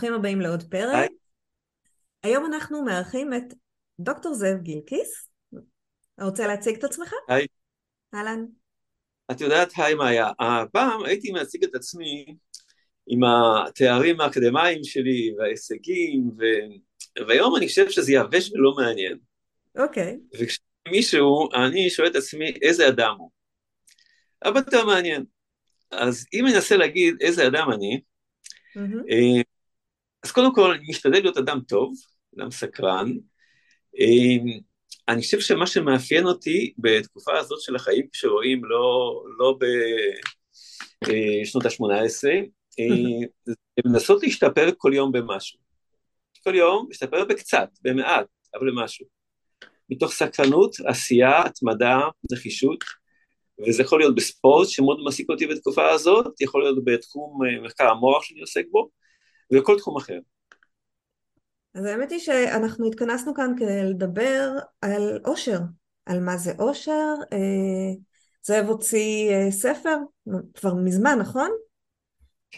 ברוכים הבאים לעוד פרק. היי. היום אנחנו מארחים את דוקטור זאב גילקיס. רוצה להציג את עצמך? היי. אהלן. את יודעת, היי מאיה, הפעם הייתי מציג את עצמי עם התארים האקדמיים שלי וההישגים, ו... והיום אני חושב שזה יבש ולא מעניין. אוקיי. וכשמישהו, אני שואל את עצמי איזה אדם הוא. הרבה יותר מעניין. אז אם אני אנסה להגיד איזה אדם אני, מהמם. אה, אז קודם כל אני משתדל להיות אדם טוב, אדם סקרן. אה, אני חושב שמה שמאפיין אותי בתקופה הזאת של החיים, כשרואים לא, לא בשנות ה-18, אה, זה לנסות להשתפר כל יום במשהו. כל יום להשתפר בקצת, במעט, אבל במשהו. מתוך סקרנות, עשייה, התמדה, נחישות, וזה יכול להיות בספורט שמאוד מעסיק אותי בתקופה הזאת, יכול להיות בתחום אה, מחקר המוח שאני עוסק בו, וכל תחום אחר. אז האמת היא שאנחנו התכנסנו כאן כדי לדבר על אושר, על מה זה אושר. אה, זאב הוציא אה, ספר כבר מזמן, נכון?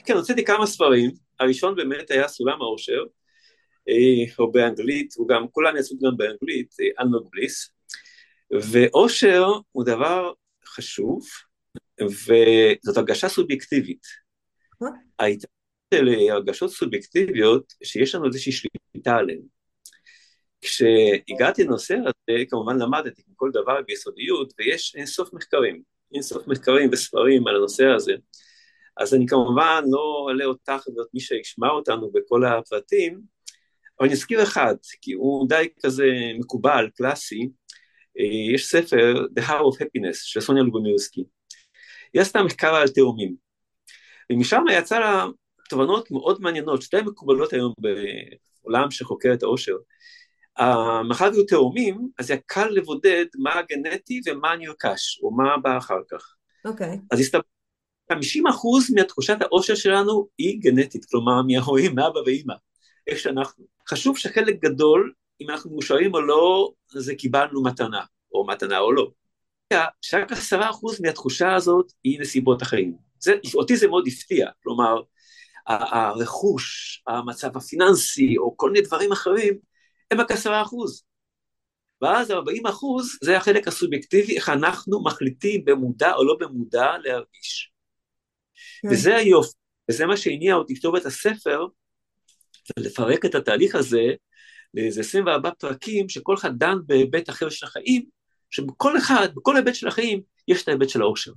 כן, הוצאתי כמה ספרים, הראשון באמת היה סולם האושר, אה, או באנגלית, הוא גם, כולם יצאו גם באנגלית, אלנוג בליס, ואושר הוא דבר חשוב, וזאת הרגשה סובייקטיבית. נכון. של הרגשות סובייקטיביות, שיש לנו איזושהי שליטה עליהן. כשהגעתי לנושא הזה, כמובן למדתי כל דבר ביסודיות, ויש אינסוף מחקרים, אינסוף מחקרים וספרים על הנושא הזה. אז אני כמובן לא אעלה אותך ואת מי שישמע אותנו בכל הפרטים, אבל אני אזכיר אחד, כי הוא די כזה מקובל, קלאסי, אה, יש ספר The Hour of Happiness של סוניה לובומירסקי. היא עשתה מחקר על תאומים, ומשם יצא לה תובנות מאוד מעניינות, שתי מקובלות היום בעולם שחוקר את העושר. מאחר והיו תאומים, אז היה קל לבודד מה הגנטי ומה נרכש, או מה בא אחר כך. אוקיי. אז הסתבר, 50% מתחושת העושר שלנו היא גנטית, כלומר מההורים, מאבא ואימא, איך שאנחנו. חשוב שחלק גדול, אם אנחנו מאושרים או לא, זה קיבלנו מתנה, או מתנה או לא. שרק עשרה אחוז מהתחושה הזאת היא נסיבות החיים. זה, אותי זה מאוד הפתיע, כלומר, הרכוש, המצב הפיננסי, או כל מיני דברים אחרים, הם רק עשרה אחוז. ואז 40 אחוז זה החלק הסובייקטיבי, איך אנחנו מחליטים במודע או לא במודע להרגיש. כן. וזה היופי, וזה מה שהניע אותי לכתוב את הספר, ולפרק את התהליך הזה לאיזה 24 פרקים, שכל אחד דן בהיבט אחר של החיים, שבכל אחד, בכל היבט של החיים, יש את ההיבט של העושר.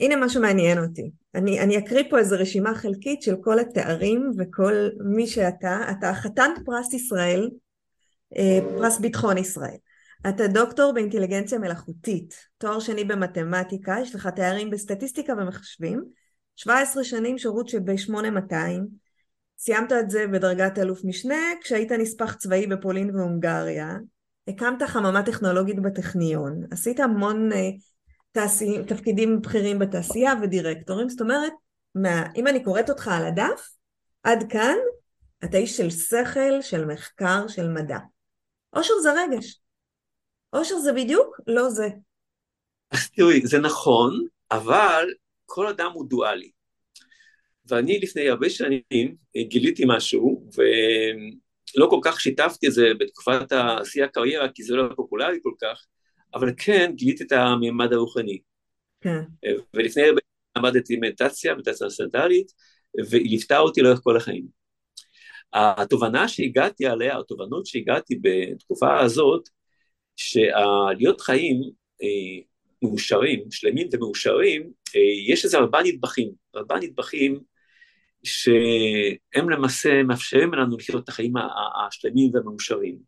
הנה משהו מעניין אותי. אני, אני אקריא פה איזו רשימה חלקית של כל התארים וכל מי שאתה. אתה חתן פרס ישראל, אה, פרס ביטחון ישראל. אתה דוקטור באינטליגנציה מלאכותית, תואר שני במתמטיקה, יש לך תארים בסטטיסטיקה ומחשבים, 17 שנים שירות שב-8200, סיימת את זה בדרגת אלוף משנה, כשהיית נספח צבאי בפולין והונגריה, הקמת חממה טכנולוגית בטכניון, עשית המון אה, תעשי, תפקידים בכירים בתעשייה ודירקטורים, זאת אומרת, מה, אם אני קוראת אותך על הדף, עד כאן אתה איש של שכל, של מחקר, של מדע. אושר זה רגש. אושר זה בדיוק לא זה. אז תראי, זה נכון, אבל כל אדם הוא דואלי. ואני לפני הרבה שנים גיליתי משהו, ולא כל כך שיתפתי את זה בתקופת השיא הקריירה, כי זה לא פופולרי כל כך, אבל כן גיליתי את הממד הרוחני. כן. ולפני הרבה למדתי מדיטציה, מדיטציה סנטרלית, והיא ליוותה אותי לאורך כל החיים. התובנה שהגעתי עליה, התובנות שהגעתי בתקופה הזאת, שלהיות חיים אה, מאושרים, שלמים ומאושרים, אה, יש איזה ארבעה נדבכים, ארבעה נדבכים שהם למעשה מאפשרים לנו לחיות את החיים השלמים והמאושרים.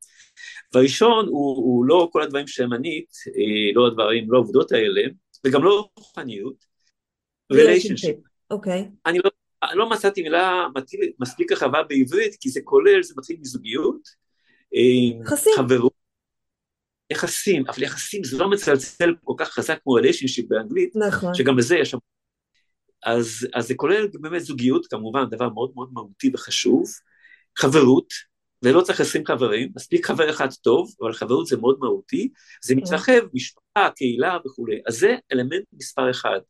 והראשון הוא, הוא לא כל הדברים שמנית, אה, לא הדברים, לא העובדות האלה, וגם לא רוחניות, ריליישנשיפ. אוקיי. אני לא, לא מצאתי מילה מספיק רחבה בעברית, כי זה כולל, זה מתחיל מזוגיות. יחסים. חברות. יחסים, אבל יחסים זה לא מצלצל כל כך חזק כמו ריליישנשיפ באנגלית, נכון. שגם בזה יש שם אז, אז זה כולל באמת זוגיות, כמובן, דבר מאוד מאוד מהותי וחשוב, חברות, ולא צריך 20 חברים, מספיק חבר אחד טוב, אבל חברות זה מאוד מהותי, זה כן. מתרחב, משפחה, קהילה וכולי, אז זה אלמנט מספר אחד.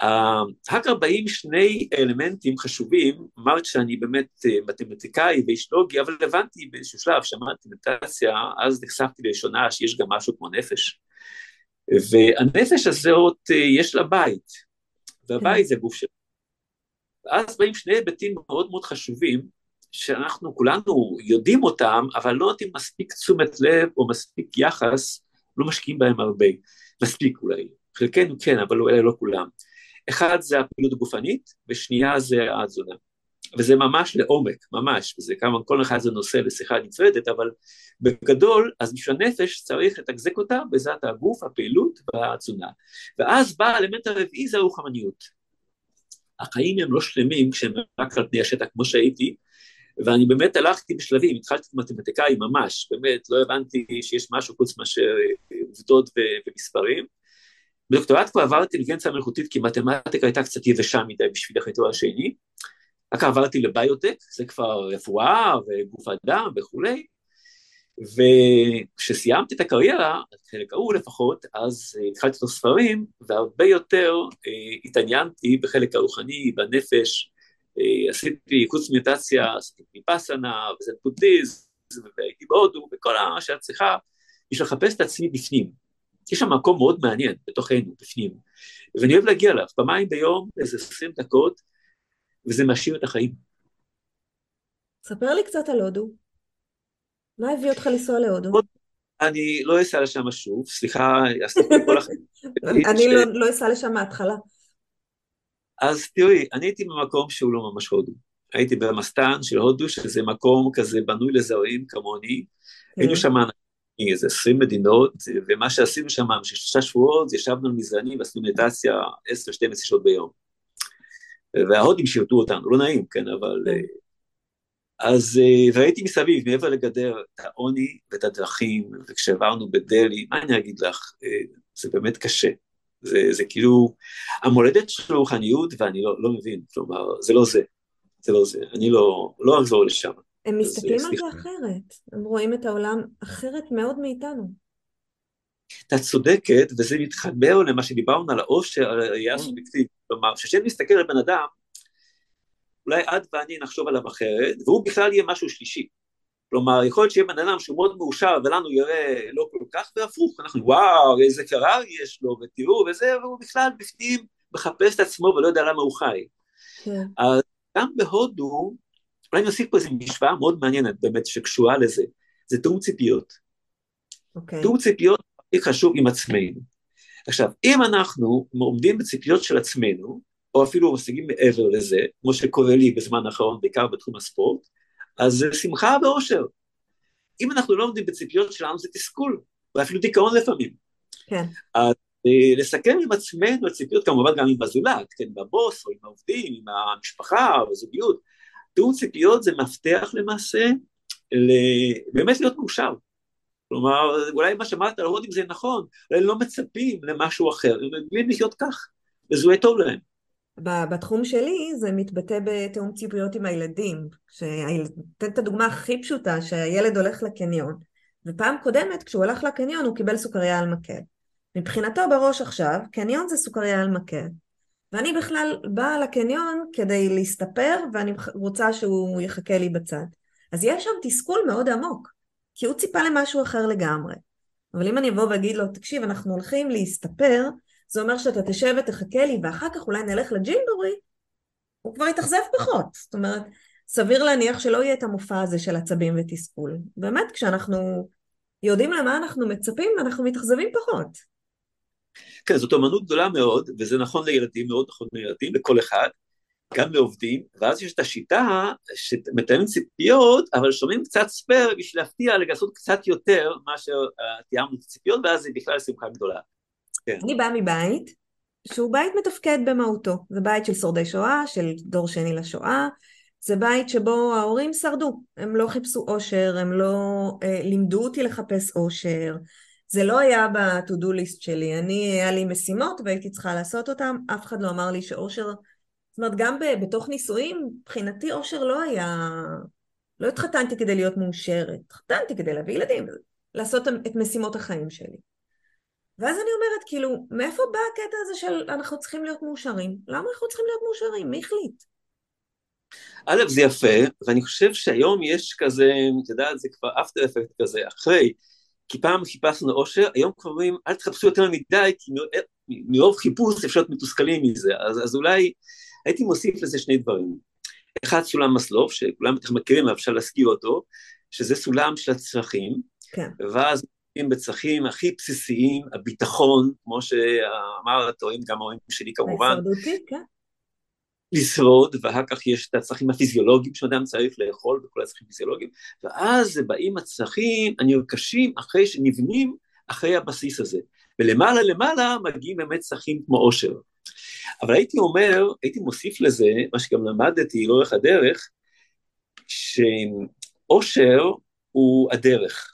אחר כך באים שני אלמנטים חשובים, אמרת שאני באמת אה, מתמטיקאי ואיש לוגי, אבל הבנתי באיזשהו שלב, שמעתי מדיטציה, אז נחשפתי לראשונה שיש גם משהו כמו נפש. והנפש הזאת, אה, יש לה בית, והבית זה גוף שלנו. ואז באים שני היבטים מאוד מאוד חשובים, שאנחנו כולנו יודעים אותם, אבל לא נותנים מספיק תשומת לב או מספיק יחס, לא משקיעים בהם הרבה. מספיק אולי. חלקנו כן, אבל אולי לא כולם. אחד זה הפעילות הגופנית, ושנייה זה התזונה. וזה ממש לעומק, ממש, וזה כמה, כל אחד זה נושא לשיחה נפרדת, אבל בגדול, אז בשביל הנפש צריך לתחזק אותה בעזרת הגוף, הפעילות והתזונה. ואז בא האלמנט הרביעי זה הרוחמניות. החיים הם לא שלמים כשהם רק על פני השטח כמו שהייתי, ואני באמת הלכתי בשלבים, התחלתי מתמטיקאי ממש, באמת לא הבנתי שיש משהו חוץ מאשר עובדות ומספרים. בדוקטורט כבר עברתי אינטליגנציה מלאכותית כי מתמטיקה הייתה קצת יבשה מדי בשביל אחרי תואר שני, רק עברתי לביוטק, זה כבר רפואה וגוף אדם וכולי, וכשסיימתי את הקריירה, חלק ההוא לפחות, אז התחלתי את הספרים, והרבה יותר אה, התעניינתי בחלק הרוחני, בנפש, אה, עשיתי קורס מדיטציה, עשיתי מיפסנה, וזה בודהיזם, והייתי בהודו, וכל מה שאת צריכה, בשביל לחפש את עצמי בפנים. יש שם מקום מאוד מעניין בתוכנו, בפנים, ואני אוהב להגיע אליו, פעמיים ביום, איזה 20 דקות, וזה משאיר את החיים. ספר לי קצת על הודו. מה הביא אותך לנסוע להודו? אני לא אסע לשם שוב, סליחה, עשיתי כל החיים. אני לא, לא אסע לשם מההתחלה. אז תראי, אני הייתי במקום שהוא לא ממש הודו. הייתי במסטן של הודו, שזה מקום כזה בנוי לזרים כמוני. כן. היינו שם איזה עשרים מדינות, ומה שעשינו שם, בשלושה שבועות, ישבנו על מזרנים ועשינו מדיטציה עשר, שתיים עשרה שעות ביום. וההודים שירתו אותנו, לא נעים, כן, אבל... כן. אז והייתי מסביב, מעבר לגדר, את העוני ואת הדרכים, וכשעברנו בדלי, מה אני אגיד לך, זה באמת קשה. זה, זה כאילו, המולדת של רוחניות, ואני לא, לא מבין, כלומר, זה לא זה, זה לא זה, אני לא, לא אחזור לשם. הם מסתכלים על זה אחרת, הם רואים את העולם אחרת מאוד מאיתנו. את צודקת, וזה מתחבר למה שדיברנו על העושר, על הראייה הסובייקטיבית. כלומר, כשאני מסתכל על בן אדם, אולי את ואני נחשוב עליו אחרת, והוא בכלל יהיה משהו שלישי. כלומר, יכול להיות שיהיה בן אדם שהוא מאוד מאושר, ולנו יראה לא כל כך, והפוך, אנחנו וואו, איזה קרר יש לו, ותראו, וזה, והוא בכלל בפנים מחפש את עצמו ולא יודע למה הוא חי. כן. אז גם בהודו, אולי נוסיף פה איזו משוואה מאוד מעניינת באמת, שקשורה לזה, זה תאום ציפיות. אוקיי. תאום ציפיות הכי חשוב עם עצמנו. עכשיו, אם אנחנו עומדים בציפיות של עצמנו, או אפילו משיגים מעבר לזה, כמו שקורה לי בזמן האחרון, בעיקר בתחום הספורט, אז זה שמחה ואושר. אם אנחנו לא עומדים בציפיות שלנו זה תסכול, ואפילו דיכאון לפעמים. כן. אז אה, לסכם עם עצמנו ציפיות, כמובן גם עם הזולת, כן, עם הבוס או עם העובדים, עם המשפחה או הזוגיות. תיאור ציפיות זה מפתח למעשה באמת להיות מאושר. כלומר, אולי מה שאמרת על הודים זה נכון, אולי לא מצפים למשהו אחר, הם רגילים לחיות כך, וזה יהיה טוב להם. בתחום שלי זה מתבטא בתיאום ציפיות עם הילדים. אתן את הדוגמה הכי פשוטה, שהילד הולך לקניון, ופעם קודמת כשהוא הלך לקניון הוא קיבל סוכריה על מקל. מבחינתו בראש עכשיו, קניון זה סוכריה על מקל. ואני בכלל באה לקניון כדי להסתפר, ואני רוצה שהוא יחכה לי בצד. אז יש שם תסכול מאוד עמוק, כי הוא ציפה למשהו אחר לגמרי. אבל אם אני אבוא ואגיד לו, תקשיב, אנחנו הולכים להסתפר, זה אומר שאתה תשב ותחכה לי ואחר כך אולי נלך לג'ימבורי, הוא כבר יתאכזב פחות. זאת אומרת, סביר להניח שלא יהיה את המופע הזה של עצבים ותסכול. באמת, כשאנחנו יודעים למה אנחנו מצפים, אנחנו מתאכזבים פחות. כן, זאת אמנות גדולה מאוד, וזה נכון לילדים, מאוד נכון לילדים, לכל אחד, גם לעובדים, ואז יש את השיטה שמתאמים ציפיות, אבל שומעים קצת ספייר בשביל להפתיע לגסות קצת יותר מאשר uh, תיאמנו את הציפיות, ואז זה בכלל שמחה גדולה. כן. אני באה מבית שהוא בית מתפקד במהותו. זה בית של שורדי שואה, של דור שני לשואה, זה בית שבו ההורים שרדו, הם לא חיפשו אושר, הם לא אה, לימדו אותי לחפש אושר, זה לא היה ב-to-do list שלי, אני, היה לי משימות והייתי צריכה לעשות אותן, אף אחד לא אמר לי שאושר, זאת אומרת גם בתוך נישואים, מבחינתי אושר לא היה, לא התחתנתי כדי להיות מאושרת, התחתנתי כדי להביא ילדים, לעשות את משימות החיים שלי. ואז אני אומרת, כאילו, מאיפה בא הקטע הזה של אנחנו צריכים להיות מאושרים? למה אנחנו צריכים להיות מאושרים? מי החליט? א', זה יפה, ואני חושב שהיום יש כזה, את יודעת, זה כבר אפטר אפקט כזה, אחרי, כי פעם חיפשנו אושר, היום כבר אומרים, אל תחפשו יותר מדי, כי מרוב חיפוש אפשר להיות מתוסכלים מזה, אז, אז אולי הייתי מוסיף לזה שני דברים. אחד, סולם מסלוף, שכולם בטח מכירים, אבל אפשר להזכיר אותו, שזה סולם של הצרכים, כן. ואז בצרכים הכי בסיסיים, הביטחון, כמו שאמר, טועים גם ההורים שלי כמובן. ההישרדותי, כן. לשרוד, ואחר כך יש את הצרכים הפיזיולוגיים שאדם צריך לאכול וכל הצרכים הפיזיולוגיים, ואז באים הצרכים הנרכשים אחרי שנבנים אחרי הבסיס הזה. ולמעלה למעלה מגיעים באמת צרכים כמו עושר. אבל הייתי אומר, הייתי מוסיף לזה, מה שגם למדתי לאורך הדרך, שעושר הוא הדרך.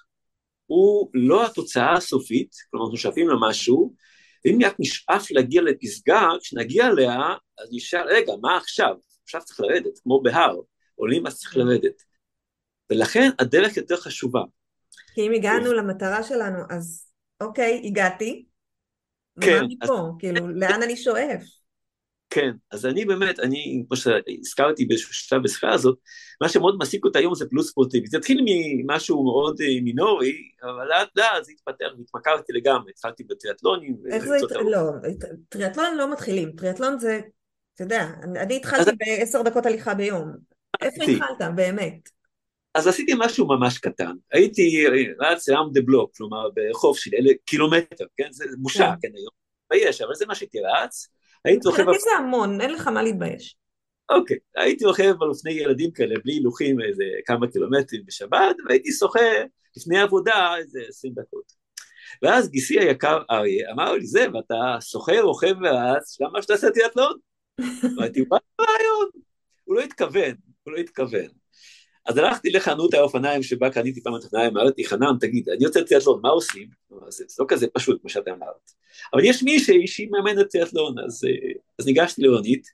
הוא לא התוצאה הסופית, כלומר אנחנו שואפים למשהו, ואם רק נשאף להגיע לפסגה, כשנגיע אליה, אז נשאר, רגע, מה עכשיו? עכשיו צריך לרדת, כמו בהר, עולים אז צריך לרדת. ולכן הדרך יותר חשובה. כי אם הגענו למטרה שלנו, אז אוקיי, הגעתי, כן. ומה מפה? כאילו, לאן אני שואף? כן, אז אני באמת, אני, כמו שהזכרתי באיזשהו שלב בשיחה הזאת, מה שמאוד מעסיק אותה היום זה פלוס ספורטיבי. זה התחיל ממשהו מאוד אה, מינורי, אבל לאט לאט זה התפתח והתמכרתי לגמרי, התחלתי בטריאטלונים. איך זה, הת... לא, טריאטלון לא מתחילים, טריאטלון זה, אתה יודע, אני התחלתי בעשר דקות הליכה ביום. איפה התחלת, באמת? אז עשיתי משהו ממש קטן, הייתי רץ ארם דה בלוק, כלומר בחוף של אלה קילומטר, כן? זה בושה, כן, כן היום, ויש, אבל זה מה שהייתי רץ. הייתי רוכב... מבחינתי זה המון, אין לך מה להתבייש. אוקיי, הייתי רוכב על אופני ילדים כאלה, בלי הילוכים איזה כמה קילומטרים בשבת, והייתי שוחה לפני עבודה איזה עשרים דקות. ואז גיסי היקר אריה אמר לי, זה, ואתה שוחה, רוכב ורץ, למה שאתה עושה תיאטלון? אמרתי, מה הרעיון? הוא לא התכוון, הוא לא התכוון. אז הלכתי לחנות האופניים שבה קניתי פעם את האופניים, אמרתי, חנן, תגיד, אני יוצא תיאטלון, מה עושים? זה לא כזה פשוט, כמו שאתה אמרת. אבל יש מישהי שהיא מאמנת תיאטלון, אז, אה, אז ניגשתי לאונית,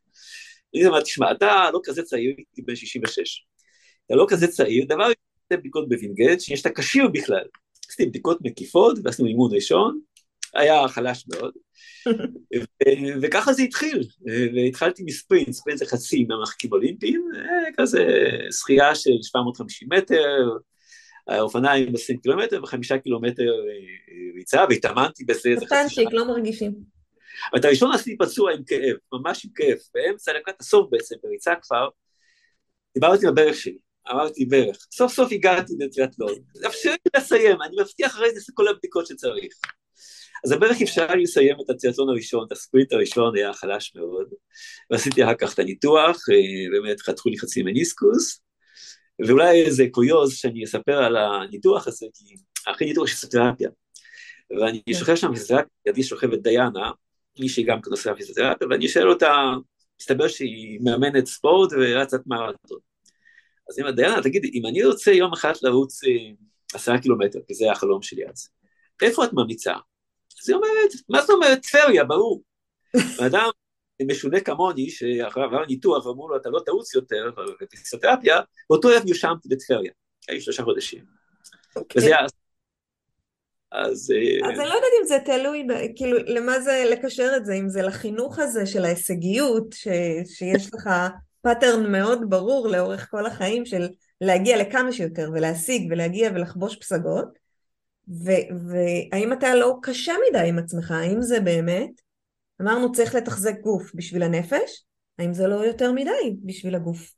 אני אמרתי, תשמע, אתה לא כזה צעיר, הייתי בן 66, אתה לא כזה צעיר, דבר ראשון, בדיקות בווינגייט, שיש את הקשיר בכלל. עשיתי בדיקות מקיפות, ועשינו אימון ראשון, היה חלש מאוד, וככה זה התחיל, והתחלתי מספרינט, ספרינט זה חצי מהמרחקים אולימפיים, כזה שחייה של 750 מטר, האופניים 20 קילומטר וחמישה קילומטר ריצה, והתאמנתי בזה איזה חצי שעה. לא מרגישים. אבל את הראשון עשיתי פצוע עם כאב, ממש עם כאב, באמצע לקראת הסוף בעצם, בריצה כבר, דיברתי עם הברך שלי, אמרתי ברך, סוף סוף הגעתי לטריאטלון, אפשר לי לסיים, אני מבטיח אחרי זה כל הבדיקות שצריך. אז בערך אפשר לי לסיים את הציאטון הראשון, את הספריט הראשון היה חלש מאוד, ועשיתי אחר כך את הניתוח, אה, באמת חתכו לי חצי מניסקוס, ואולי איזה קוריוז שאני אספר על הניתוח הזה, כי אחרי ניתוח יש פיזיותרפיה, ואני כן. שוכב שם פיזיותרפיה, ידי שוכבת דיינה, מישהי גם כנוסע פיזיותרפיה, ואני שואל אותה, מסתבר שהיא מאמנת ספורט ורצת מרתון. אז אני אומר, דיינה, תגידי, אם אני רוצה יום אחד לרוץ אה, עשרה קילומטר, כי זה החלום שלי אז, איפה את ממליצה? אז היא אומרת, מה זאת אומרת טבריה, ברור. אדם משונה כמוני, שאחרי עבר ניתוח ואמרו לו, אתה לא תעוץ יותר בפיסיותרפיה, באותו ערב נרשמתי לטבריה, היו שלושה חודשים. אוקיי. וזה היה... אז... אה, אז אני לא יודעת אם זה תלוי, כאילו, למה זה לקשר את זה, אם זה לחינוך הזה של ההישגיות, ש, שיש לך pattern מאוד ברור לאורך כל החיים של להגיע לכמה שיותר ולהשיג ולהגיע ולכבוש פסגות, והאם אתה לא קשה מדי עם עצמך, האם זה באמת, אמרנו צריך לתחזק גוף בשביל הנפש, האם זה לא יותר מדי בשביל הגוף?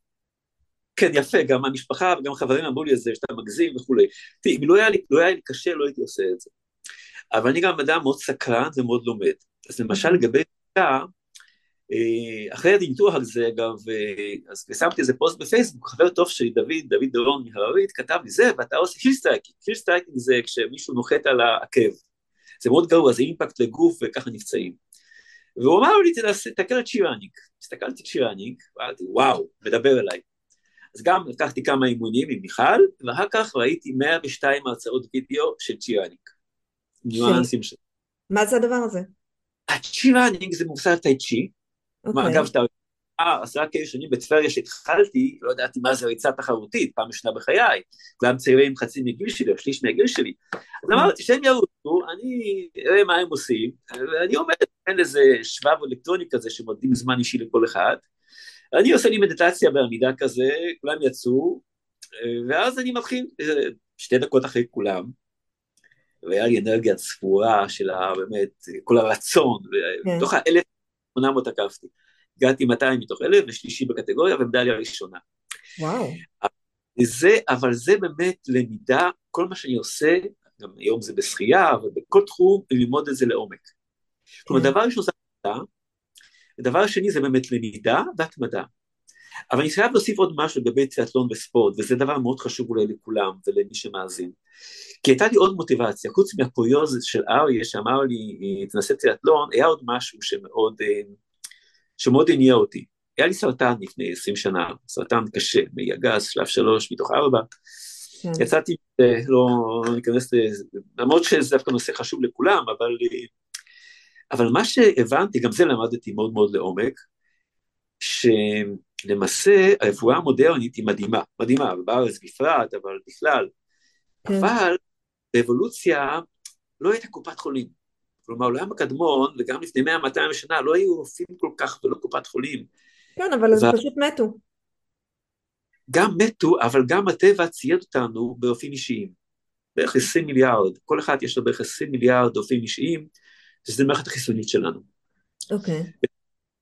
כן, יפה, גם המשפחה וגם חברים אמרו לי את זה, שאתה מגזים וכולי. תראי, אם לא היה, לי, לא היה לי קשה, לא הייתי עושה את זה. אבל אני גם אדם מאוד סקרן ומאוד לומד. אז למשל לגבי אחרי הניתוח על זה, אגב, אה, אז שמתי איזה פוסט בפייסבוק, חבר טוב שלי, דוד, דוד דורון מהררית, כתב לי זה, ואתה עושה heel striking, heel striking זה כשמישהו נוחת על העקב, זה מאוד גרוע, זה impact לגוף וככה נפצעים. והוא אמר לי, תסתכל את Chi Running. הסתכלתי את Chi Running, ואמרתי, וואו, מדבר אליי. אז גם לקחתי כמה אימונים עם מיכל, ואחר כך ראיתי 102 הרצאות וידאו של צ'ירניק. ניואנסים של... מה זה הדבר הזה? הצ'ירניק זה מושג טאי צ'י. אוקיי. אגב, אתה עשרה כאלה שנים בטבריה שהתחלתי, לא ידעתי מה זה ריצה תחרותית, פעם ראשונה בחיי, כולם צעירים חצי מגיל שלי, או שליש מהגיל שלי. אז אמרתי שהם ירוצו, אני אראה מה הם עושים, ואני עומד, אין איזה שבב אלקטרוני כזה שמודדים זמן אישי לכל אחד, אני עושה לי מדיטציה בעמידה כזה, כולם יצאו, ואז אני מתחיל שתי דקות אחרי כולם, והיה לי אנרגיה צפורה של באמת, כל הרצון, כן. האלף 800 עקפתי. הגעתי 200 מתוך אלף, ושלישי בקטגוריה, ומדליה ראשונה. וואו. זה, אבל זה באמת למידה, כל מה שאני עושה, גם היום זה בשחייה, אבל בכל תחום, ללמוד את זה לעומק. כלומר, כן. דבר ראשון זה ודבר שני זה באמת למידה והתמדה. אבל אני חייב להוסיף עוד משהו לגבי תיאטלון וספורט, וזה דבר מאוד חשוב אולי לכולם ולמי שמאזין. כי הייתה לי עוד מוטיבציה, חוץ מהקוריוז של אריה שאמר לי, תנסה תיאטלון, היה עוד משהו שמאוד, אה, שמאוד הניע אותי. היה לי סרטן לפני 20 שנה, סרטן קשה, מעי הגס, שלב שלוש מתוך ארבע. כן. יצאתי, לא ניכנס למרות שזה דווקא נושא חשוב לכולם, אבל אה, אבל מה שהבנתי, גם זה למדתי מאוד מאוד לעומק, שלמעשה הרפואה המודרנית היא מדהימה, מדהימה, בארץ בפרט, אבל בכלל, כן. אבל באבולוציה לא הייתה קופת חולים. כלומר, העולם הקדמון, וגם לפני 100-200 שנה, לא היו רופאים כל כך ולא קופת חולים. כן, אבל אז ו... פשוט מתו. גם מתו, אבל גם הטבע צייד אותנו ברופאים אישיים. בערך 20 מיליארד, כל אחד יש לו בערך 20 מיליארד רופאים אישיים, שזה המערכת החיסונית שלנו. אוקיי. Okay.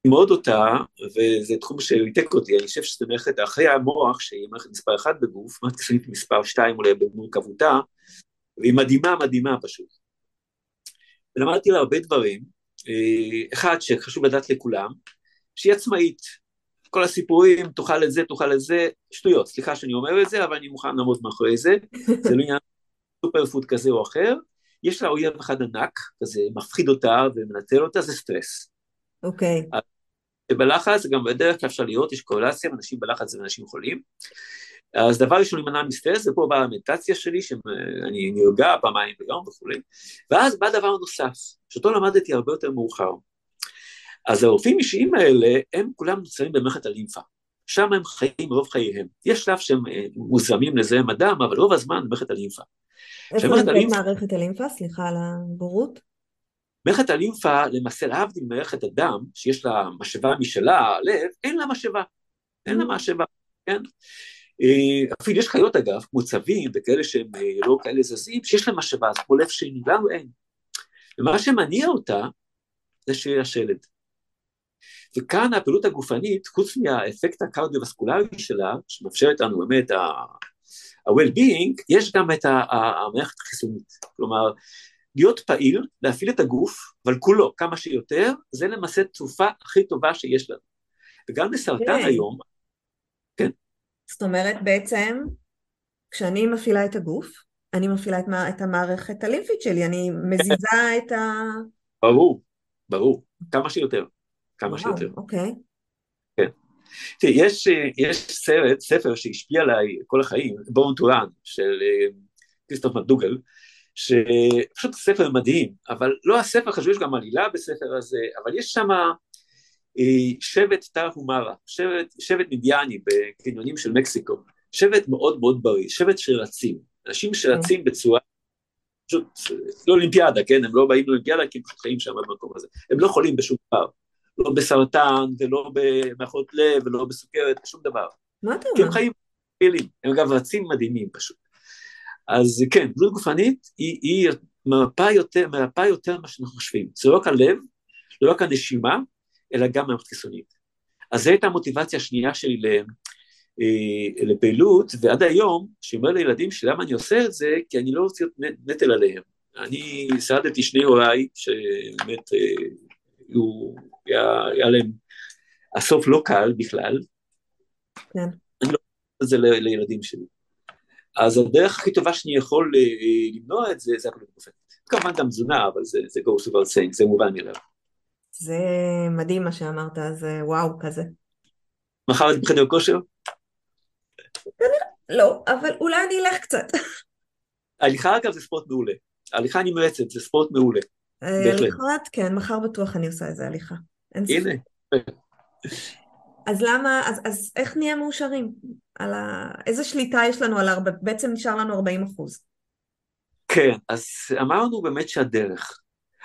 ללמוד אותה, וזה תחום שריתק אותי, אני חושב שזה מערכת, אחרי המוח, שהיא מערכת מספר אחת בגוף, מערכת חיסונית מספר שתיים אולי במורכבותה, והיא מדהימה מדהימה פשוט. ולמדתי לה הרבה דברים, אה, אחד שחשוב לדעת לכולם, שהיא עצמאית. כל הסיפורים, תאכל את זה, תאכל את זה, שטויות, סליחה שאני אומר את זה, אבל אני מוכן לעמוד מאחורי זה, זה לא עניין superfood כזה או אחר, יש לה אויב אחד ענק, כזה מפחיד אותה ומנצל אותה, זה סטרס. אוקיי. Okay. בלחץ, גם בדרך כלל אפשר לראות, יש קורלציה, אנשים בלחץ ואנשים חולים. אז דבר ראשון, להימנע מסטרס, ופה באה המדיטציה שלי, שאני נרגע פעמיים ביום וכולי, ואז בא דבר נוסף, שאותו למדתי הרבה יותר מאוחר. אז הרופאים אישיים האלה, הם כולם נמצאים במערכת הלימפה. שם הם חיים רוב חייהם. יש שלב שהם אה, מוזרמים לזהם אדם, אבל רוב הזמן במערכת הלימפה. איפה נמצאת מערכת הלימפה? סליחה על הבורות. מערכת הלימפה, למעשה להבדיל מערכת הדם, שיש לה משאבה משלה, הלב, אין לה משאבה. אין לה mm. משאבה, כן? אה, אפילו יש חיות אגב, כמו צבים וכאלה שהם אה, לא כאלה זזים, שיש להם משאבה, כמו לב שני, לנו אין. ומה שמניע אותה, זה שריר השלד. וכאן הפעילות הגופנית, חוץ מהאפקט הקרדיו-וסקולרי שלה, שמאפשרת לנו באמת ה-well-being, יש גם את המערכת החיסונית. כלומר, להיות פעיל, להפעיל את הגוף, אבל כולו, כמה שיותר, זה למעשה תרופה הכי טובה שיש לנו. וגם בסרטן okay. כן. היום, כן. זאת אומרת, בעצם, כשאני מפעילה את הגוף, אני מפעילה את, את המערכת הלימפית שלי, אני מזיזה את ה... ברור, ברור, כמה שיותר, כמה וואו, שיותר. אוקיי. כן. תראי, יש, יש סרט, ספר שהשפיע עליי כל החיים, בורן טורן, של אה, כריסטוף מדוגל, שפשוט ספר מדהים, אבל לא הספר חשוב, יש גם עלילה בספר הזה, אבל יש שם אה, שבט טרהומרה, שבט, שבט מדיאני בקניונים של מקסיקו, שבט מאוד מאוד בריא, שבט שרצים, אנשים שרצים בצורה פשוט, לא אולימפיאדה, כן, הם לא באים לאולימפיאדה כי הם פשוט חיים שם במקום הזה, הם לא חולים בשום דבר, לא בסרטן ולא במערכות לב ולא בסוכרת, שום דבר. מה אתה אומר? כי הם חיים פעילים, הם אגב רצים מדהימים פשוט. אז כן, בריאות גופנית היא, היא מרפאה יותר, מרפאה יותר ממה שאנחנו חושבים. זה לא רק הלב, לא רק הנשימה, אלא גם מערכת חיסונית. אז זו הייתה המוטיבציה השנייה שלי אה, לפעילות, ועד היום, שאומר לילדים שלמה אני עושה את זה, כי אני לא רוצה להיות נטל עליהם. אני סעדתי שני הוריי, שבאמת אה, היה, היה להם הסוף לא קל בכלל. כן. אני לא עושה את זה לילדים שלי. אז הדרך הכי טובה שאני יכול אה, למנוע את זה, זה הפעילות גופנית. כמובן גם תזונה, אבל זה, זה goes without saying, זה מובן מאליו. זה מדהים מה שאמרת, זה וואו כזה. מחר את בחדר כושר? לא, אבל אולי אני אלך קצת. הליכה אגב זה ספורט מעולה. הליכה נמרצת, זה ספורט מעולה. הליכות, כן, מחר בטוח אני עושה איזה הליכה. הנה. אז למה, אז, אז איך נהיה מאושרים? על ה... איזה שליטה יש לנו על הרבה, בעצם נשאר לנו 40 אחוז. כן, אז אמרנו באמת שהדרך.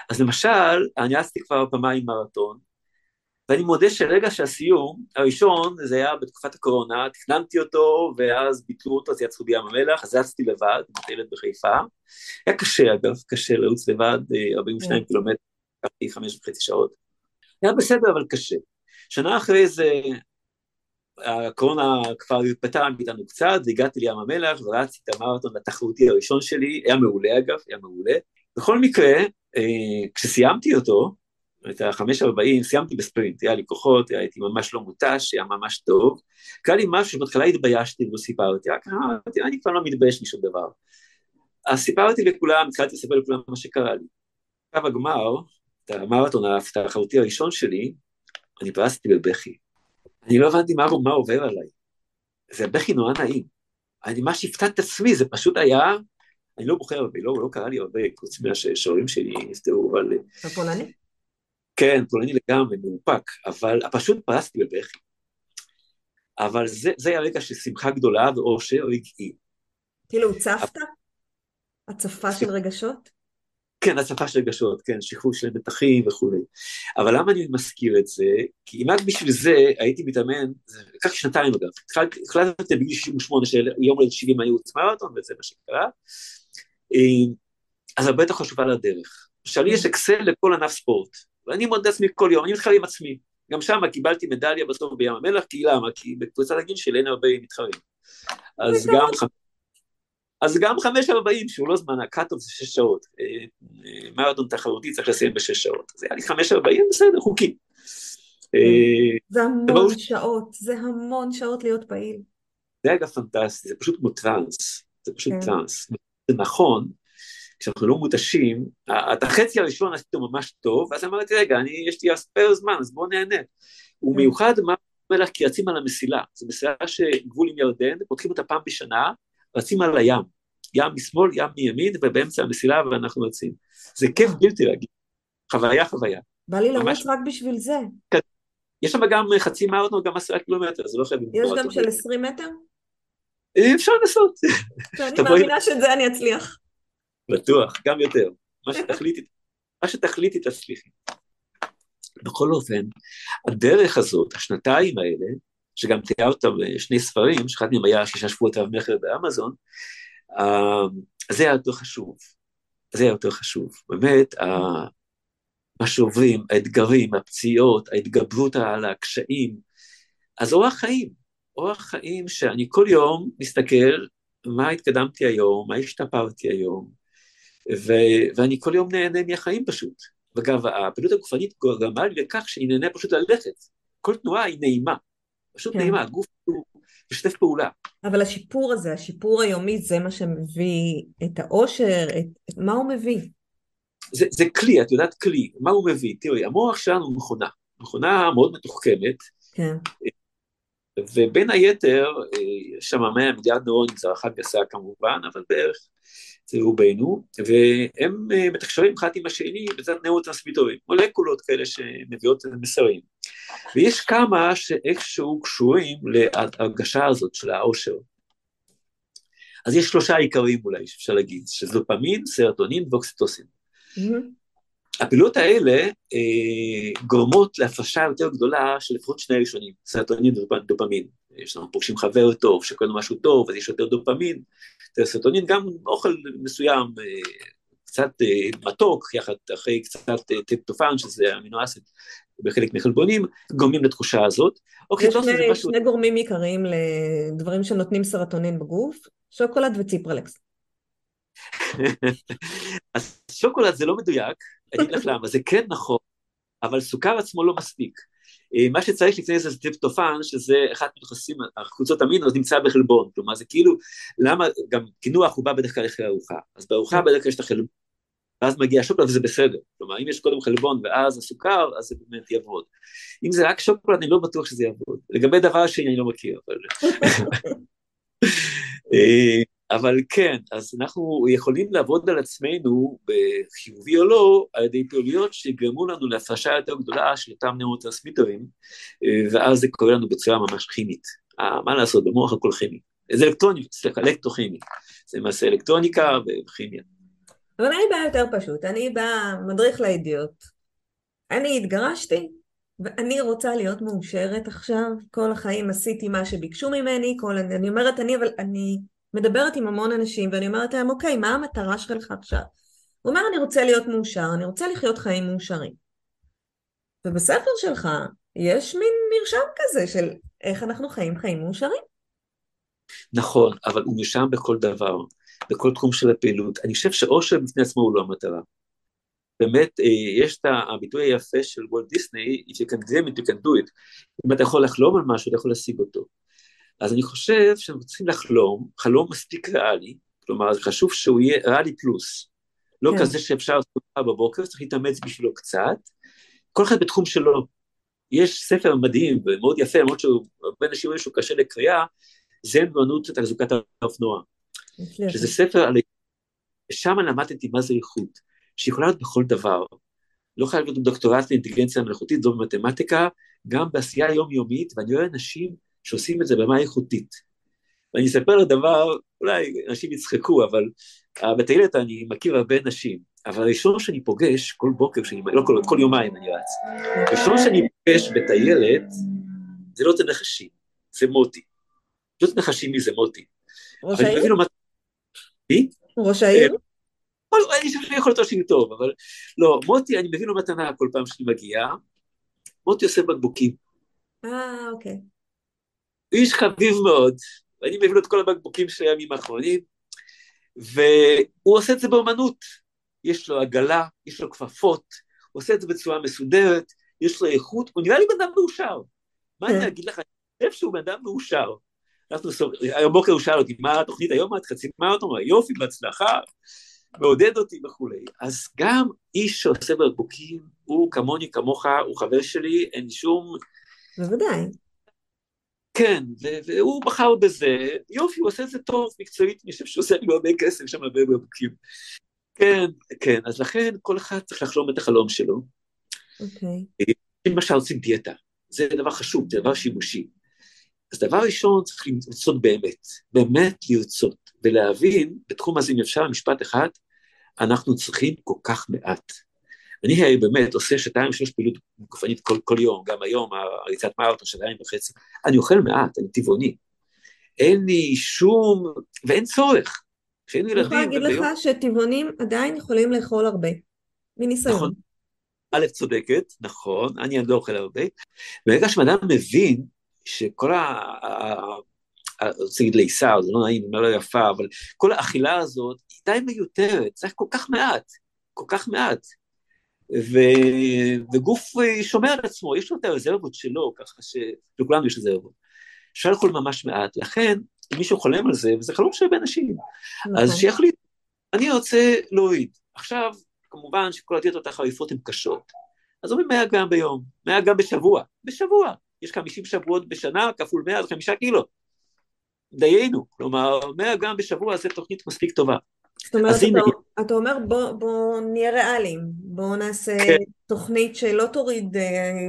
אז למשל, אני רצתי כבר פעמיים מרתון, ואני מודה שרגע שהסיום, הראשון, זה היה בתקופת הקורונה, תכננתי אותו, ואז ביטלו אותו, אז יצאו בים המלח, אז רצתי לבד, מטיילת בחיפה. היה קשה אגב, קשה לרוץ לבד, 42 אה, כן. קילומטר, לקחתי חמש וחצי שעות. היה בסדר, אבל קשה. שנה אחרי זה, הקורונה כבר התפטרה מאיתנו קצת, והגעתי לים המלח, ורצתי את המרתון התחרותי הראשון שלי, היה מעולה אגב, היה מעולה. בכל מקרה, אה, כשסיימתי אותו, את החמש ארבעים, סיימתי בספרינט, היה לי כוחות, הייתי ממש לא מותש, היה ממש טוב. קרה לי משהו שבהתחלה התביישתי ולא סיפרתי, רק אמרתי, אני כבר לא מתבייש משום דבר. אז סיפרתי לכולם, התחלתי לספר לכולם מה שקרה לי. קו הגמר, את המרתון התחרותי הראשון שלי, אני פרסתי בבכי. אני לא הבנתי מה, מה עובר עליי. זה בכי נורא נעים. אני ממש הפתעתי את עצמי, זה פשוט היה, אני לא בוחר הרבה, לא, לא קרה לי הרבה, חוץ מהשהורים שלי נפטרו, אבל... אתה פולני? כן, פולני לגמרי, מאופק, אבל פשוט פרסתי בבכי. אבל זה, זה היה רגע של שמחה גדולה ואושר רגעי. כאילו הוצפת? הצפה של רגשות? כן, הצפה של רגשות, כן, שחרור של מתחים וכולי. אבל למה אני מזכיר את זה? כי אם רק בשביל זה הייתי מתאמן, זה לקח שנתיים אגב, החלטתי בגיל 68 שיום הולדת 70 היו מרתון, וזה מה שקרה, אה, אז הרבה יותר חשובה לדרך. עכשיו לי יש אקסל לכל ענף ספורט, ואני מודה עצמי כל יום, אני מתחרה עם עצמי. גם שם קיבלתי מדליה בסוף בים המלח, כי למה? כי בקבוצת הגיל שלי אין הרבה מתחרים. אז גם, אז גם חמש ארבעים, שהוא לא זמן, ה cutoff זה שש שעות. אה, אה, מרתון תחרותי צריך לסיים בשש שעות. אז היה לי חמש ארבעים, בסדר, חוקי. אה, זה המון שעות, זה המון שעות להיות פעיל. זה אגב פנטסטי, זה פשוט כמו טראנס, זה פשוט כן. טראנס. זה נכון, כשאנחנו לא מותשים, את החצי הראשון עשיתי ממש טוב, ואז אמרתי, רגע, אני, יש לי spare זמן, אז בואו נהנה. הוא כן. מה אומר לך, כי רצים על המסילה. זו מסילה שגבול עם ירדן, פותחים אותה פעם בשנה, רצים על הים. ים משמאל, ים מימין, ובאמצע המסילה ואנחנו רצים. זה כיף בלתי רגיל. חוויה, חוויה. בא לי לרוץ רק בשביל זה. כן. יש שם גם חצי מרתון, גם עשרה קילומטר, זה לא חייב... יש גם של עשרים מטר? אפשר לנסות. אני מאמינה שאת זה אני אצליח. בטוח, גם יותר. מה שתחליטי, מה שתחליטי תצליחי. בכל אופן, הדרך הזאת, השנתיים האלה, שגם תיארת בשני ספרים, שאחד מהם היה שישה שבועות רב מכר באמזון, אה, זה היה יותר חשוב. זה היה יותר חשוב. באמת, מה שעוברים, האתגרים, הפציעות, ההתגברות על הקשיים, אז אורח חיים, אורח חיים שאני כל יום מסתכל מה התקדמתי היום, מה השתפרתי היום, ו- ואני כל יום נהנה מהחיים פשוט. ואגב, הפעילות הגופנית גרמה לי לכך שאני נהנה פשוט ללכת. כל תנועה היא נעימה, פשוט כן. נעימה, הגוף הוא משתף פעולה. אבל השיפור הזה, השיפור היומי, זה מה שמביא את האושר, את, את מה הוא מביא? זה, זה כלי, את יודעת כלי, מה הוא מביא? תראי, המוח שלנו הוא מכונה, מכונה מאוד מתוחכמת, כן. ובין היתר, יש שם 100 מיליארד נוירונים, זו הערכה גסה כמובן, אבל בערך זה רובנו, והם אה, מתקשרים אחד עם השני בעזרת נוירוטרנסמיטורים, מולקולות כאלה שמביאות מסרים. ויש כמה שאיכשהו קשורים להרגשה הזאת של האושר. אז יש שלושה עיקרים אולי, שאפשר להגיד, שזה דופמין, סרטונין ואוקסיטוסין. Mm-hmm. הפעילות האלה אה, גורמות להפרשה יותר גדולה של לפחות שני ראשונים, סרטונין ודופמין. יש לנו פוגשים חבר טוב, שקוראים משהו טוב, אז יש יותר דופמין. סרטונין גם אוכל מסוים, אה, קצת אה, מתוק, יחד אחרי קצת אה, טריפטופן, שזה amino acid בחלק מחלבונים, גורמים לתחושה הזאת. אוקיי, יש שני, משהו... שני גורמים עיקריים לדברים שנותנים סרטונין בגוף, שוקולד וציפרלקס. אז שוקולד זה לא מדויק, אני אגיד לך למה, זה כן נכון, אבל סוכר עצמו לא מספיק. אה, מה שצריך לפני זה זה טריפטופן, שזה אחת מתוכסים, הקבוצות אמינו, נמצא בחלבון, כלומר זה כאילו, למה, גם קינוח הוא בא בדרך כלל אחרי ארוחה, אז בארוחה כן. בדרך כלל יש את החלבון, ואז מגיע שוקולד וזה בסדר. כלומר, אם יש קודם חלבון ואז הסוכר, אז זה באמת יעבוד. אם זה רק שוקולד, אני לא בטוח שזה יעבוד. לגבי דבר שאני לא מכיר, אבל... אבל כן, אז אנחנו יכולים לעבוד על עצמנו, בחיובי או לא, על ידי פעילויות שיגרמו לנו להפרשה יותר גדולה של אותם נאוטרסמיטרים, ואז זה קורה לנו בצורה ממש כימית. אה, מה לעשות, במוח הכל כימי. זה אלקטרוני, סליחה, אלקטרוכימי. זה למעשה אלקטרוניקה וכימיה. אבל אני באה יותר פשוט, אני באה מדריך לידיעות. אני התגרשתי, ואני רוצה להיות מאושרת עכשיו, כל החיים עשיתי מה שביקשו ממני, כל, אני אומרת אני, אבל אני מדברת עם המון אנשים ואני אומרת להם, אוקיי, מה המטרה שלך עכשיו? הוא אומר, אני רוצה להיות מאושר, אני רוצה לחיות חיים מאושרים. ובספר שלך יש מין מרשם כזה של איך אנחנו חיים חיים מאושרים. נכון, אבל הוא נרשם בכל דבר, בכל תחום של הפעילות. אני חושב שאושר בפני עצמו הוא לא המטרה. באמת, אה, יש את הביטוי היפה של וולט דיסני, if you can dream it, you can do it. אם אתה יכול לחלום על משהו, אתה יכול להשיג אותו. אז אני חושב שאנחנו צריכים לחלום, חלום מספיק ריאלי, כלומר, חשוב שהוא יהיה ריאלי פלוס. לא כן. כזה שאפשר לעשות בבוקר, צריך להתאמץ בשבילו קצת. כל אחד בתחום שלו. יש ספר מדהים ומאוד יפה, למרות שהרבה אנשים אומרים שהוא קשה לקריאה, זה אמנות תחזוקת האופנוע. שזה ספר על... שם למדתי מה זה איכות, שיכולה להיות בכל דבר. לא חייב להיות דוקטורט לאינטליגנציה מלאכותית, זו במתמטיקה, גם בעשייה יומיומית, ואני רואה אנשים שעושים את זה ברמה איכותית. ואני אספר לך דבר, אולי אנשים יצחקו, אבל בטיילת אני מכיר הרבה נשים, אבל הראשון שאני פוגש כל בוקר, שאני, לא כל, כל יומיים אני רץ, הראשון שאני פוגש בטיילת, זה לא תנחשים, זה מוטי. לא תנחשים מי זה מוטי. ראש העיר? ראש העיר? אה, אני חושב שאני יכול לתושבים טוב, אבל לא, מוטי, אני מביא לו מתנה כל פעם שאני מגיע, מוטי עושה בקבוקים. אה, אוקיי. איש חביב מאוד, ואני מביא לו את כל הבקבוקים של הימים האחרונים, והוא עושה את זה באמנות. יש לו עגלה, יש לו כפפות, הוא עושה את זה בצורה מסודרת, יש לו איכות, הוא נראה לי בן אדם מאושר. מה אני כן. אגיד לך, אני חושב שהוא בן אדם מאושר. היום בוקר הוא שאל אותי, מה התוכנית היום? את חצי מרתון? יופי, בהצלחה, מעודד אותי וכולי. אז גם איש שעושה בקבוקים, הוא כמוני, כמוך, הוא חבר שלי, אין שום... בוודאי. כן, והוא בחר בזה, יופי, הוא עושה את זה טוב, מקצועית, אני חושב שהוא עושה לי הרבה כסף שם הרבה בבקים. כן, כן, אז לכן כל אחד צריך לחלום את החלום שלו. אוקיי. למשל עושים דיאטה, זה דבר חשוב, זה דבר שימושי. אז דבר ראשון צריך לרצות באמת, באמת לרצות, ולהבין, בתחום הזה אם אפשר משפט אחד, אנחנו צריכים כל כך מעט. אני באמת עושה שעתיים שלוש פעילות גופנית כל, כל יום, גם היום, הריצת מרתון שעתיים וחצי, אני אוכל מעט, אני טבעוני. אין לי שום, ואין צורך. כשהיינו ילדים... אני יכולה להגיד לך שטבעונים עדיין יכולים לאכול הרבה, מניסיון. נכון. א', צודקת, נכון, אני לא אוכל הרבה. ברגע שאדם מבין שכל ה... רוצה להגיד לישר, זה לא נעים, זה לא יפה, אבל כל האכילה הזאת היא די מיותרת, צריך כל כך מעט, כל כך מעט. ו... וגוף שומר על עצמו, יש לו את הרזרבות שלו, ככה שלכולנו יש רזרבות. אפשר לאכול ממש מעט, לכן, אם מישהו חולם על זה, וזה חלום של הרבה אנשים, אז נכון. שיחליט, אני רוצה להוריד. עכשיו, כמובן שכל הדיאטות החריפות הן קשות, אז אומרים 100 גרם ביום, 100 גרם בשבוע, בשבוע, יש 50 שבועות בשנה, כפול 100 זה 5 קילו. דיינו, כלומר 100 גרם בשבוע זה תוכנית מספיק טובה. זאת אומרת, אתה, הנה... אתה אומר בוא, בוא נהיה ריאליים, בוא נעשה כן. תוכנית שלא תוריד אה,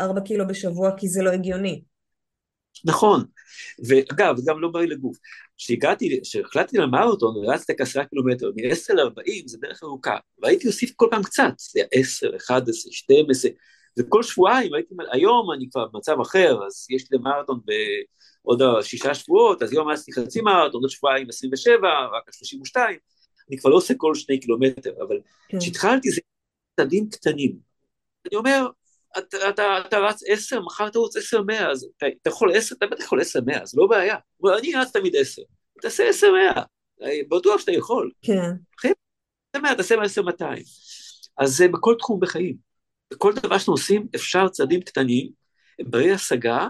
4 קילו בשבוע כי זה לא הגיוני. נכון, ואגב, גם לא בריא לגוף. כשהגעתי, כשהחלטתי למרתון, רצתי כעשרה קילומטר, מ-10 ל-40 זה דרך ארוכה, והייתי אוסיף כל פעם קצת, זה 10, 11, 12, וכל שבועיים הייתי, היום אני כבר במצב אחר, אז יש לי מרתון בעוד שישה שבועות, אז היום עשיתי חצי מרתון, עוד שבועיים 27, רק 32, אני כבר לא עושה כל שני קילומטר, אבל כן. כשהתחלתי זה צעדים קטנים. אני אומר, אתה, אתה, אתה רץ עשר, מחר אתה רוצה עשר מאה, אז אתה, אתה יכול עשר, אתה בטח יכול עשר מאה, זה לא בעיה. אומר, אני רץ תמיד עשר, תעשה עשר מאה, בטוח שאתה יכול. כן. עשר מאה, תעשה עשר מאתיים. אז זה בכל תחום בחיים. בכל דבר שאנחנו עושים אפשר צעדים קטנים, ברי השגה,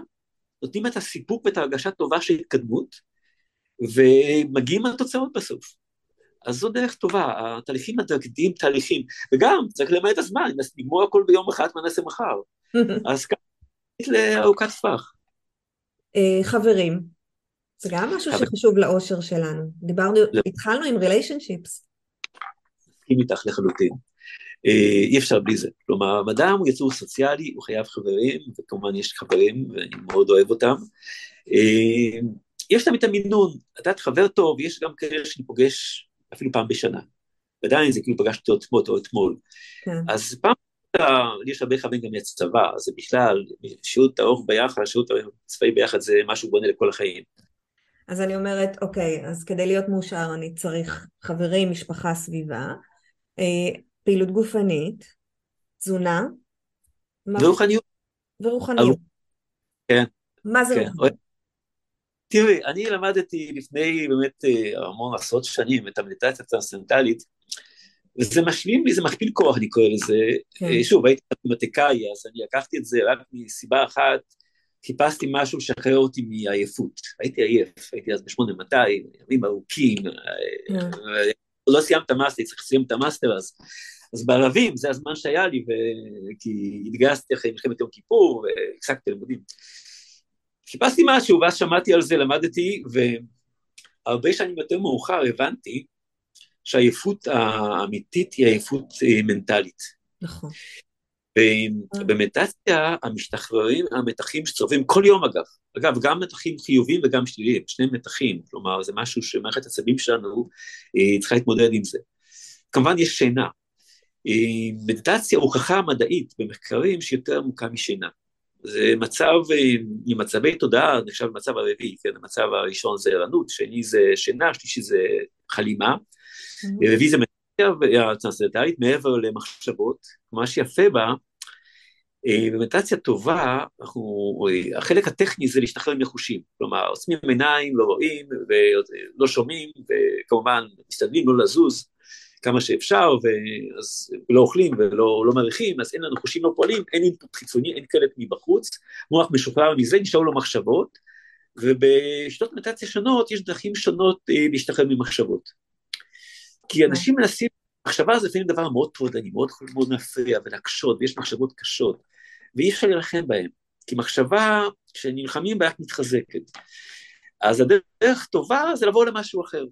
נותנים את הסיפוק ואת ההרגשה טובה של התקדמות, ומגיעים לתוצאות בסוף. אז זו דרך טובה, התהליכים הדרגתיים תהליכים, וגם צריך ללמד את הזמן, נגמור הכל ביום אחד, מה נעשה מחר? אז ככה, לארוכת טווח. אה, חברים, זה גם משהו שחשוב לאושר שלנו. דיברנו, לא. התחלנו עם ריליישנשיפס. מסכים איתך לחלוטין. אה, אי אפשר בלי זה. כלומר, אדם הוא יצור סוציאלי, הוא חייב חברים, וכמובן יש חברים, ואני מאוד אוהב אותם. אה, יש תמיד את המינון, את יודעת, חבר טוב, יש גם כאלה שאני פוגש אפילו פעם בשנה. עדיין זה כאילו פגשתי אותו אתמול או אתמול. כן. אז פעם, יש הרבה חברים גם מהצבא, זה בכלל, שירות ארוך ביחד, שירות צבאי ביחד זה משהו בונה לכל החיים. אז אני אומרת, אוקיי, אז כדי להיות מאושר אני צריך חברים, משפחה, סביבה, אה, פעילות גופנית, תזונה. ורוחניות. ורוחניות. כן. מה זה כן. רוחניות? תראי, אני למדתי לפני באמת אה, המון עשרות שנים את המדיטציה הטרנסצנטלית, וזה משלים לי, זה מכפיל כוח, אני קורא לזה. כן. אה, שוב, הייתי מתמטיקאי, אז אני לקחתי את זה רק מסיבה אחת, חיפשתי משהו שחרר אותי מעייפות. הייתי עייף, הייתי אז ב-8200, ימים ארוכים, כן. לא סיימת מאסטר, צריך לסיים את המאסטר אז. אז בערבים זה הזמן שהיה לי, כי התגייסתי אחרי מלחמת יום כיפור, והפסקתי לימודים. חיפשתי משהו, ואז שמעתי על זה, למדתי, והרבה שנים יותר מאוחר הבנתי שהעייפות האמיתית היא עייפות אה, מנטלית. נכון. במדיטציה משתחררים המתחים שצוברים כל יום אגב, אגב גם מתחים חיוביים וגם שליליים, שני מתחים, כלומר זה משהו שמערכת העצבים שלנו אה, צריכה להתמודד עם זה. כמובן יש שינה, אה, מדיטציה הוכחה מדעית במחקרים שיותר עמוקה משינה. זה מצב, אה, ממצבי תודעה, נחשב למצב הרביעי, כן, המצב הראשון זה ערנות, שני זה שינה, שלישי זה חלימה. רביעי זה הטרנסדנטלית מעבר למחשבות, מה שיפה בה, אה, במדיטציה טובה, אנחנו, החלק הטכני זה להשתחרר מחושים, כלומר עוצמים עיניים, לא רואים ולא שומעים, וכמובן משתדלים לא לזוז, כמה שאפשר, ואז לא אוכלים ולא לא מעריכים, אז אין לנו חושים לא פועלים, אין אינפוט חיצוני, אין קלט מבחוץ, מוח משוחרר מזה, נשארו לו מחשבות, ובשיטות מדיטציה שונות יש דרכים שונות אה, להשתחרר ממחשבות. כי אנשים מנסים, מחשבה זה לפעמים דבר מאוד טרודני, מאוד, מאוד מפריע ולהקשות, ויש מחשבות קשות, ואי אפשר להילחם בהן, כי מחשבה, כשנלחמים בה, מתחזקת. אז הדרך טובה זה לבוא למשהו אחר.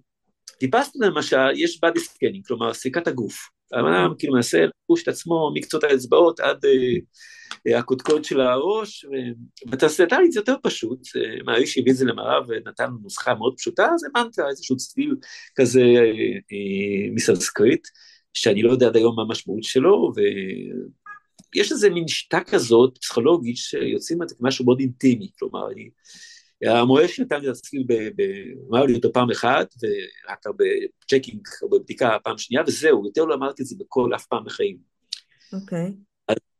טיפסנו למשל, יש body scanning, כלומר סריקת הגוף. האדם כאילו מנסה לחוש את עצמו מקצות האצבעות עד uh, הקודקוד של הראש, ובתעשייתית זה יותר פשוט, uh, מהאיש הביא את זה למראה ונתן נוסחה מאוד פשוטה, זה מנטרה, איזשהו צליל כזה uh, מסנסקריט, שאני לא יודע עד היום מה המשמעות שלו, ויש איזה מין שיטה כזאת, פסיכולוגית, שיוצאים מזה כמשהו מאוד אינטימי, כלומר, אני... המורה שנתן לי את הצליל, אמר לי אותו פעם אחת, ורק ב checking בבדיקה פעם שנייה, וזהו, יותר לא אמרתי את זה בכל אף פעם בחיים. אוקיי. Okay.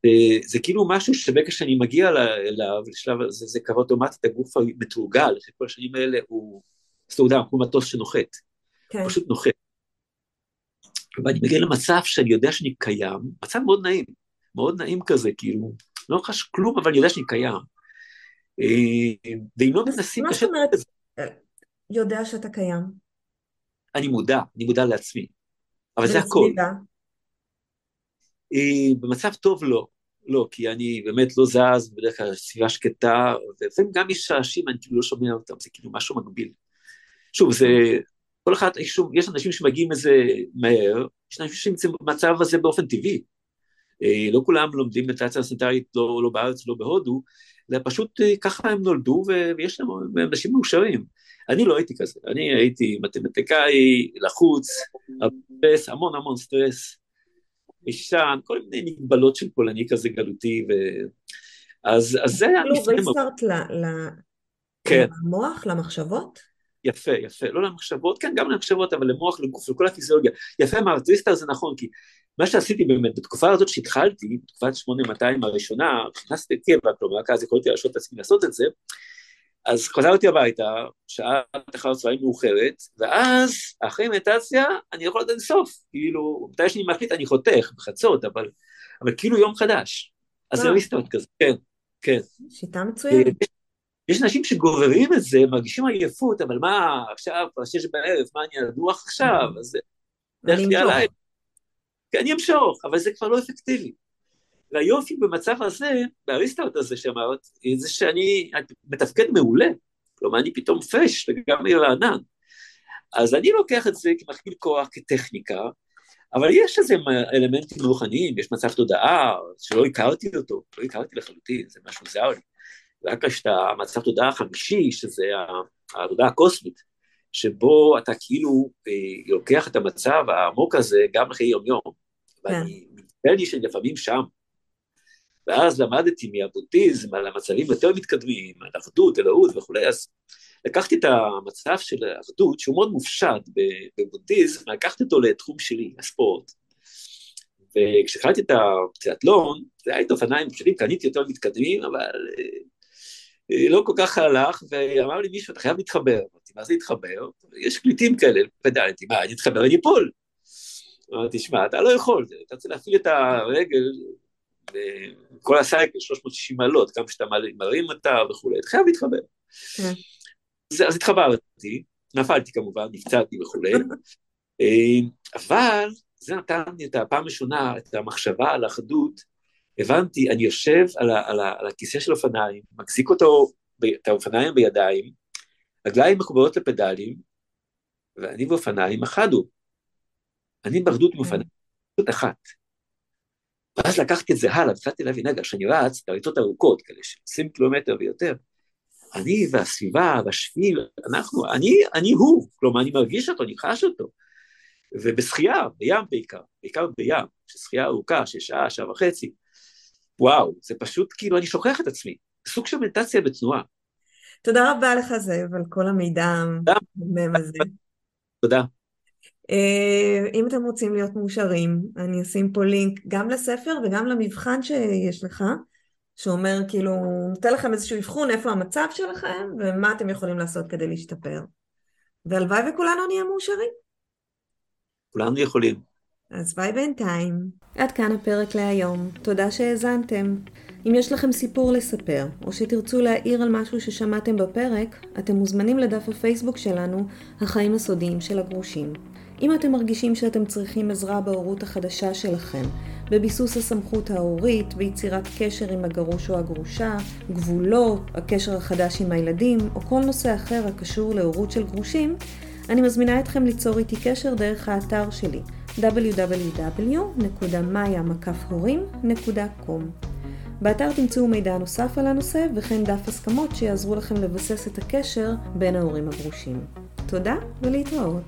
אה, זה כאילו משהו שברגע שאני מגיע אליו, לשלב הזה, זה קרה אוטומטית, הגוף המתורגל, שכל השנים האלה הוא סטורדם, כמו מטוס שנוחת. כן. פשוט נוחת. ואני מגיע למצב שאני יודע שאני קיים, מצב מאוד נעים, מאוד נעים כזה, כאילו, לא חש כלום, אבל אני יודע שאני קיים. אה, ואם לא מנסים... מה זאת אומרת אה, יודע שאתה קיים? אני מודע, אני מודע לעצמי. אבל זה הכל. במצב טוב לא, לא, כי אני באמת לא זז, בדרך כלל סביבה שקטה, ולפעמים גם יש רעשים, אני כאילו לא שומע אותם, זה כאילו משהו מקביל. שוב, זה, כל אחד, שוב, יש אנשים שמגיעים לזה מהר, יש אנשים שנמצאים במצב הזה באופן טבעי. לא כולם לומדים מדיטציה סנטרית, לא, לא בארץ, לא בהודו, זה פשוט אה, ככה הם נולדו ויש להם אנשים מאושרים. אני לא הייתי כזה, אני הייתי מתמטיקאי, לחוץ, סטרס, המון המון סטרס, ישן, כל מיני מגבלות של פולני כזה גלותי, ו... אז, אז זה היה... כאילו ריסטארט כן. למוח, למחשבות? יפה, יפה, לא למחשבות, כן, גם למחשבות, אבל למוח, לגוף, לכל הפיזיולוגיה. יפה אמרת, ריסטארט זה נכון, כי מה שעשיתי באמת, בתקופה הזאת שהתחלתי, בתקופת 8200 הראשונה, נכנסתי לקבע, כלומר אז יכולתי להרשות את עצמי לעשות את זה, אז חזרתי הביתה, שעה אחר הצהריים מאוחרת, ואז אחרי מדיטציה אני יכול לדעת סוף, כאילו, מתי שאני מחליט אני חותך בחצות, אבל, אבל כאילו יום חדש. אז זה ריסטארט כזה, כן, כן. שיטה מצוינת. אה, יש אנשים שגוררים את זה, מרגישים עייפות, אבל מה, עכשיו, כבר שש בערב, מה אני אדוח עכשיו? אז אני אמשוך. כן, אני אמשוך, אבל זה כבר לא אפקטיבי. והיופי במצב הזה, באריסטאוט הזה שאמרת, זה שאני מתפקד מעולה. כלומר, אני פתאום פרש לגמרי רענן. אז אני לוקח את זה כמכפיל כוח, כטכניקה, אבל יש איזה אלמנטים רוחניים, יש מצב תודעה שלא הכרתי אותו, לא הכרתי לחלוטין, זה משהו זר לי. רק יש את המצב תודעה החמישי, שזה התודעה הקוסמית, שבו אתה כאילו אה, לוקח את המצב העמוק הזה גם אחרי יום-יום. כן. ואני מתפלל לי שלפעמים שם. ואז למדתי מהבודהיזם על המצבים יותר מתקדמים, על אחדות, אלוהות וכולי, אז לקחתי את המצב של האחדות, שהוא מאוד מופשט בבודהיזם, לקחתי אותו לתחום שלי, הספורט. וכשהתחלתי את הטריאטלון, זה היה את אופניים פשוטים, קניתי יותר מתקדמים, אבל אה, לא כל כך הלך, ואמר לי מישהו, אתה חייב להתחבר. אמרתי, מה זה להתחבר? יש קליטים כאלה, פדלתי, מה, אני אתחבר, אני אפול. אמרתי, שמע, אתה לא יכול, אתה צריך להפעיל את הרגל, כל הסייקל, 360 מעלות, גם כשאתה מרים אותה וכולי, אתה חייב להתחבר. כן. אז התחברתי, נפלתי כמובן, נפצעתי וכולי, אה, אבל זה נתן לי את הפעם הראשונה, את המחשבה על האחדות, הבנתי, אני יושב על, ה, על, ה, על הכיסא של אופניים, מחזיק אותו, את האופניים בידיים, רגליים מחוברות לפדלים, ואני ואופניים אחדו. אני באחדות עם אופניים, אחדות אחת. ואז לקחתי את זה הלאה, התחלתי להבין, רגע, כשאני רץ, את הריצות ארוכות, כאלה של 20 קילומטר ויותר, אני והסביבה והשביל, אנחנו, אני, אני הוא, כלומר אני מרגיש אותו, אני חש אותו. ובשחייה, בים בעיקר, בעיקר בים, ששחייה ארוכה של שעה, שעה וחצי, וואו, זה פשוט כאילו אני שוכח את עצמי, סוג של מדיטציה בתנועה. תודה רבה לך זאב על כל המידע המהמם הזה. תודה. אה, אם אתם רוצים להיות מאושרים, אני אשים פה לינק גם לספר וגם למבחן שיש לך. שאומר כאילו, נותן לכם איזשהו אבחון איפה המצב שלכם ומה אתם יכולים לעשות כדי להשתפר. והלוואי וכולנו נהיה מאושרים. כולנו יכולים. אז ביי בינתיים. עד כאן הפרק להיום. תודה שהאזנתם. אם יש לכם סיפור לספר, או שתרצו להעיר על משהו ששמעתם בפרק, אתם מוזמנים לדף הפייסבוק שלנו, החיים הסודיים של הגרושים. אם אתם מרגישים שאתם צריכים עזרה בהורות החדשה שלכם, בביסוס הסמכות ההורית, ביצירת קשר עם הגרוש או הגרושה, גבולות, הקשר החדש עם הילדים, או כל נושא אחר הקשור להורות של גרושים, אני מזמינה אתכם ליצור איתי קשר דרך האתר שלי www.maya.com באתר תמצאו מידע נוסף על הנושא וכן דף הסכמות שיעזרו לכם לבסס את הקשר בין ההורים הגרושים. תודה ולהתראות.